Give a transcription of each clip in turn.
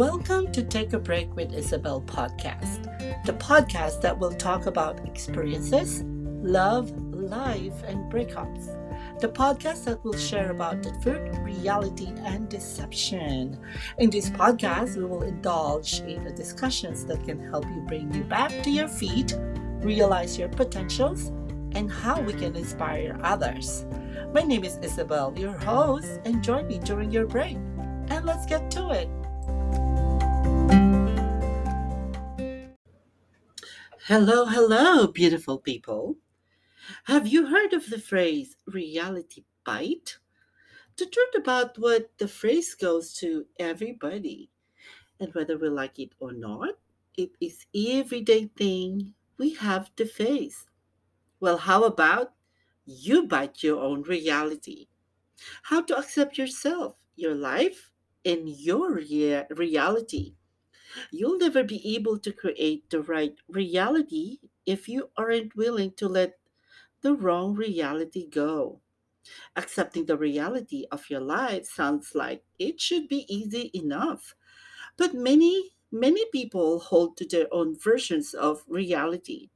Welcome to Take a Break with Isabel podcast, the podcast that will talk about experiences, love, life, and breakups. The podcast that will share about the truth, reality, and deception. In this podcast, we will indulge in the discussions that can help you bring you back to your feet, realize your potentials, and how we can inspire others. My name is Isabel, your host, and join me during your break. And let's get to it. Hello, hello, beautiful people. Have you heard of the phrase reality bite? The truth about what the phrase goes to everybody, and whether we like it or not, it is everyday thing we have to face. Well, how about you bite your own reality? How to accept yourself, your life, and your rea- reality. You'll never be able to create the right reality if you aren't willing to let the wrong reality go. Accepting the reality of your life sounds like it should be easy enough. But many, many people hold to their own versions of reality.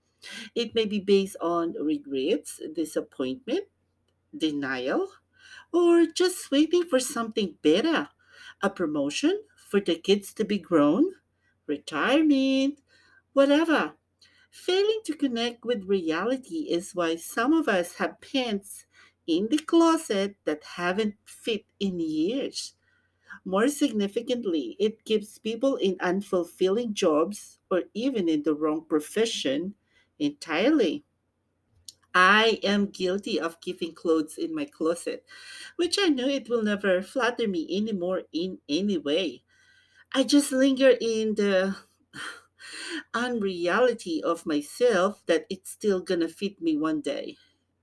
It may be based on regrets, disappointment, denial, or just waiting for something better a promotion for the kids to be grown, retirement, whatever. Failing to connect with reality is why some of us have pants in the closet that haven't fit in years. More significantly, it keeps people in unfulfilling jobs or even in the wrong profession entirely. I am guilty of keeping clothes in my closet, which I know it will never flatter me anymore in any way. I just linger in the unreality of myself that it's still gonna fit me one day.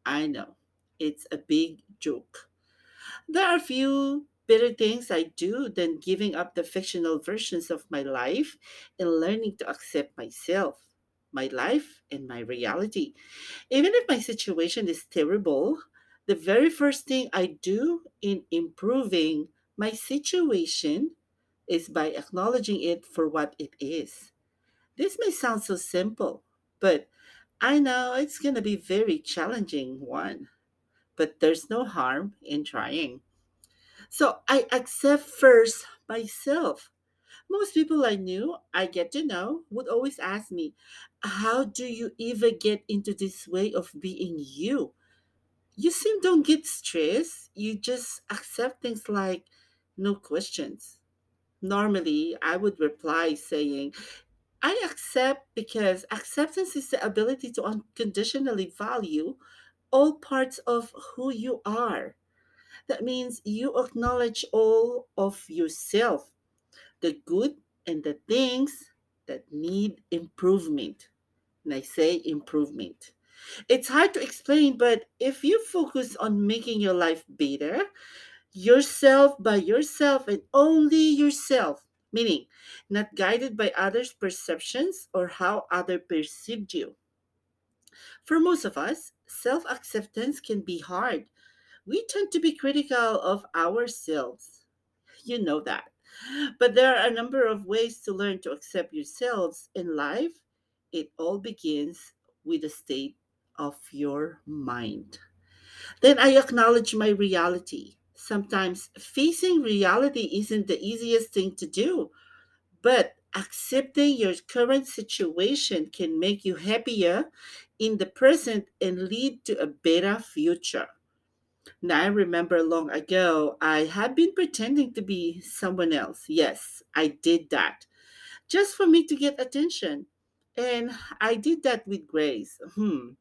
I know. It's a big joke. There are few better things I do than giving up the fictional versions of my life and learning to accept myself, my life, and my reality. Even if my situation is terrible, the very first thing I do in improving my situation is by acknowledging it for what it is. This may sound so simple, but I know it's going to be very challenging one, but there's no harm in trying. So I accept first myself. Most people I knew, I get to know, would always ask me, How do you even get into this way of being you? You seem don't get stressed. You just accept things like no questions. Normally, I would reply saying, I accept because acceptance is the ability to unconditionally value all parts of who you are. That means you acknowledge all of yourself, the good and the things that need improvement. And I say improvement. It's hard to explain, but if you focus on making your life better, yourself by yourself and only yourself, meaning not guided by others' perceptions or how others perceived you. For most of us, self acceptance can be hard. We tend to be critical of ourselves. You know that. But there are a number of ways to learn to accept yourselves in life. It all begins with a state of your mind. Then I acknowledge my reality. Sometimes facing reality isn't the easiest thing to do, but accepting your current situation can make you happier in the present and lead to a better future. Now, I remember long ago, I had been pretending to be someone else. Yes, I did that just for me to get attention. And I did that with grace. Hmm.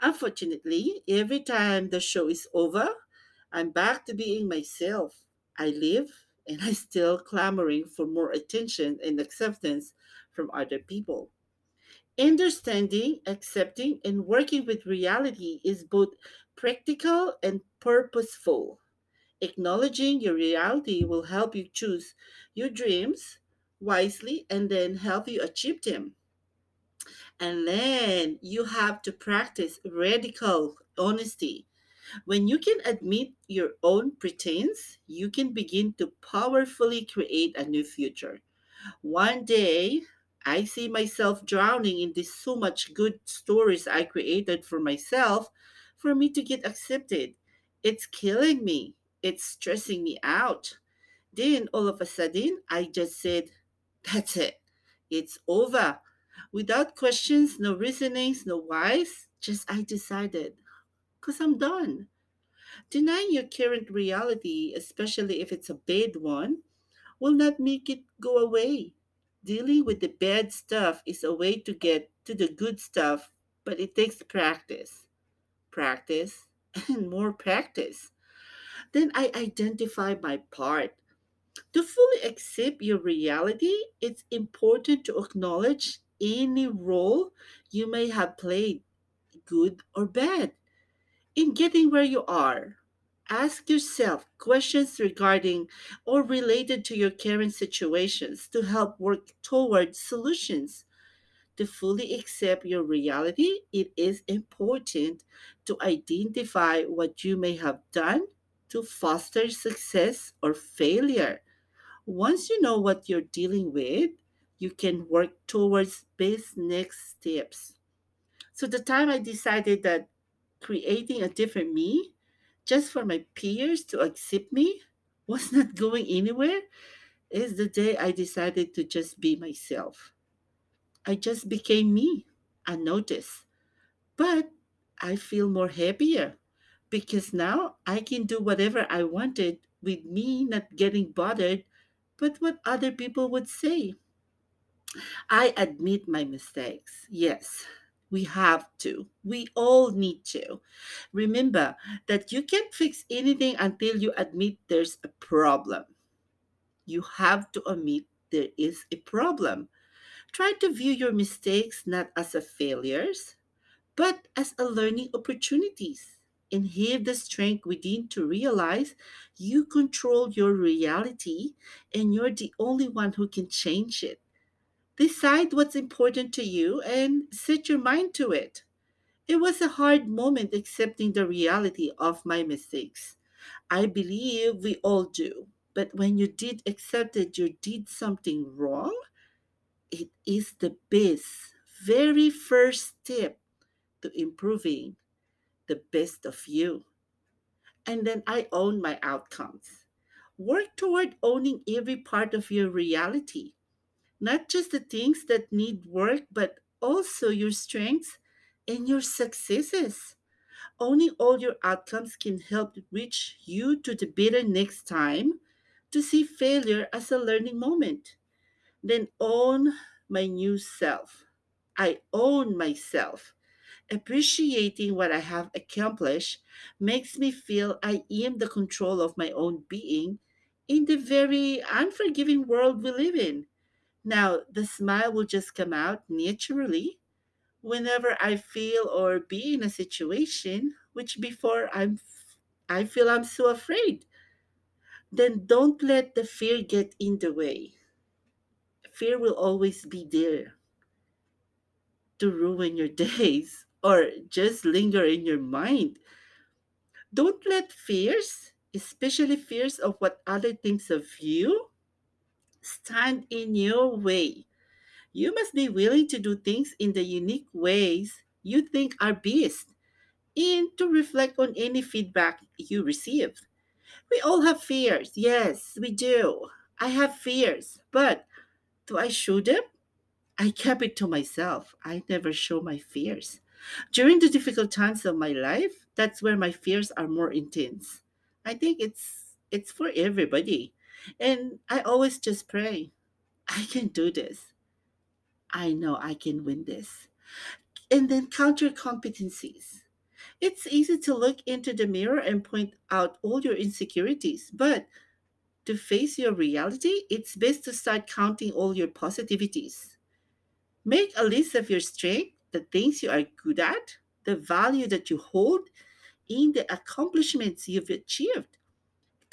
Unfortunately, every time the show is over, I'm back to being myself. I live and I still clamoring for more attention and acceptance from other people. Understanding, accepting, and working with reality is both practical and purposeful. Acknowledging your reality will help you choose your dreams wisely and then help you achieve them. And then you have to practice radical honesty. When you can admit your own pretense, you can begin to powerfully create a new future. One day, I see myself drowning in this so much good stories I created for myself for me to get accepted. It's killing me. It's stressing me out. Then all of a sudden, I just said, That's it. It's over. Without questions, no reasonings, no whys, just I decided. Because I'm done. Denying your current reality, especially if it's a bad one, will not make it go away. Dealing with the bad stuff is a way to get to the good stuff, but it takes practice, practice, and more practice. Then I identify my part. To fully accept your reality, it's important to acknowledge any role you may have played, good or bad, in getting where you are. Ask yourself questions regarding or related to your current situations to help work toward solutions. To fully accept your reality, it is important to identify what you may have done to foster success or failure. Once you know what you're dealing with, you can work towards best next steps. So the time I decided that creating a different me just for my peers to accept me was not going anywhere is the day I decided to just be myself. I just became me unnoticed. But I feel more happier because now I can do whatever I wanted with me not getting bothered but what other people would say. I admit my mistakes. Yes, we have to. We all need to. Remember that you can't fix anything until you admit there's a problem. You have to admit there is a problem. Try to view your mistakes not as a failures, but as a learning opportunities. And have the strength within to realize you control your reality and you're the only one who can change it. Decide what's important to you and set your mind to it. It was a hard moment accepting the reality of my mistakes. I believe we all do. But when you did accept that you did something wrong, it is the best, very first step to improving the best of you. And then I own my outcomes. Work toward owning every part of your reality, not just the things that need work, but also your strengths and your successes. Owning all your outcomes can help reach you to the better next time to see failure as a learning moment. Then own my new self. I own myself. Appreciating what I have accomplished makes me feel I am the control of my own being in the very unforgiving world we live in. Now, the smile will just come out naturally whenever I feel or be in a situation which before I'm I feel I'm so afraid. Then don't let the fear get in the way. Fear will always be there to ruin your days or just linger in your mind. Don't let fears, especially fears of what other thinks of you, stand in your way. You must be willing to do things in the unique ways you think are best and to reflect on any feedback you receive. We all have fears. Yes, we do. I have fears, but do I show them? I kept it to myself. I never show my fears. During the difficult times of my life, that's where my fears are more intense. I think it's it's for everybody. And I always just pray, I can do this. I know I can win this. And then counter competencies. It's easy to look into the mirror and point out all your insecurities, but to face your reality, it's best to start counting all your positivities. Make a list of your strengths, the things you are good at, the value that you hold, and the accomplishments you've achieved.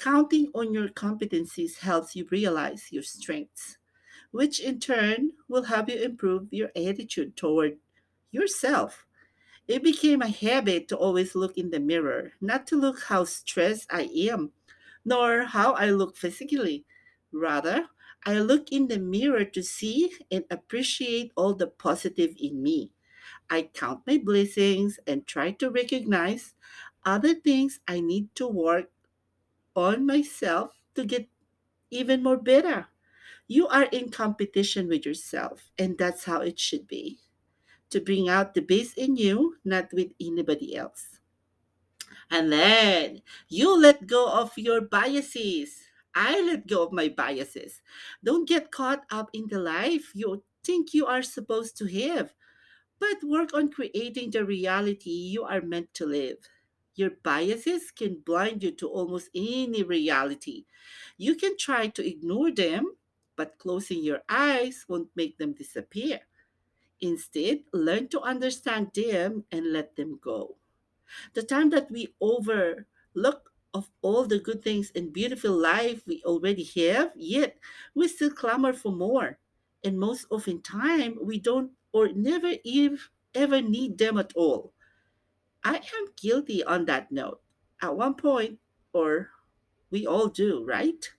Counting on your competencies helps you realize your strengths, which in turn will help you improve your attitude toward yourself. It became a habit to always look in the mirror, not to look how stressed I am, nor how I look physically. Rather, I look in the mirror to see and appreciate all the positive in me. I count my blessings and try to recognize other things I need to work on myself to get even more better. You are in competition with yourself, and that's how it should be. To bring out the best in you, not with anybody else. And then you let go of your biases. I let go of my biases. Don't get caught up in the life you think you are supposed to have, but work on creating the reality you are meant to live. Your biases can blind you to almost any reality. You can try to ignore them, but closing your eyes won't make them disappear. Instead, learn to understand them and let them go. The time that we overlook of all the good things and beautiful life we already have, yet we still clamor for more. And most often time we don't or never ev- ever need them at all. I am guilty on that note. At one point, or we all do, right?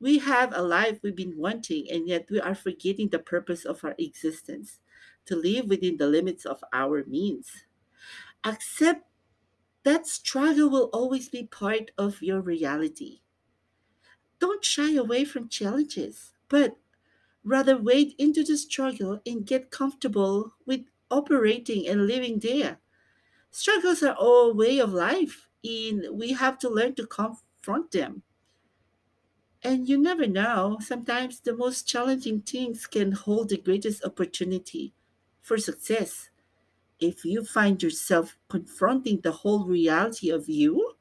We have a life we've been wanting, and yet we are forgetting the purpose of our existence to live within the limits of our means. Accept that struggle will always be part of your reality. Don't shy away from challenges, but rather wade into the struggle and get comfortable with operating and living there. Struggles are all way of life, and we have to learn to confront them. And you never know, sometimes the most challenging things can hold the greatest opportunity for success. If you find yourself confronting the whole reality of you,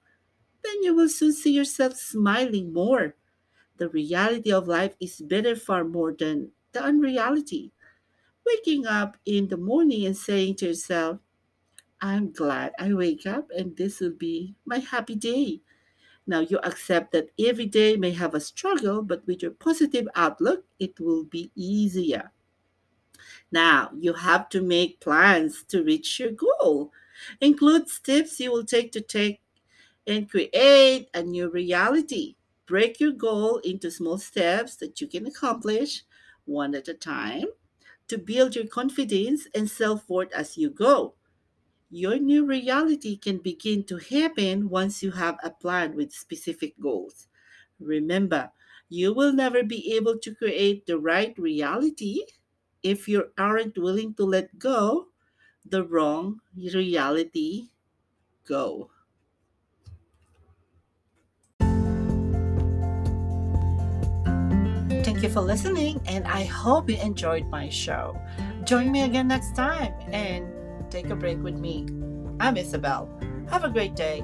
then you will soon see yourself smiling more. The reality of life is better far more than the unreality. Waking up in the morning and saying to yourself, I'm glad I wake up and this will be my happy day. Now you accept that every day may have a struggle, but with your positive outlook, it will be easier. Now you have to make plans to reach your goal. Include steps you will take to take and create a new reality. Break your goal into small steps that you can accomplish one at a time to build your confidence and self worth as you go. Your new reality can begin to happen once you have a plan with specific goals. Remember, you will never be able to create the right reality if you aren't willing to let go the wrong reality go. Thank you for listening, and I hope you enjoyed my show. Join me again next time and take a break with me. I'm Isabel. Have a great day.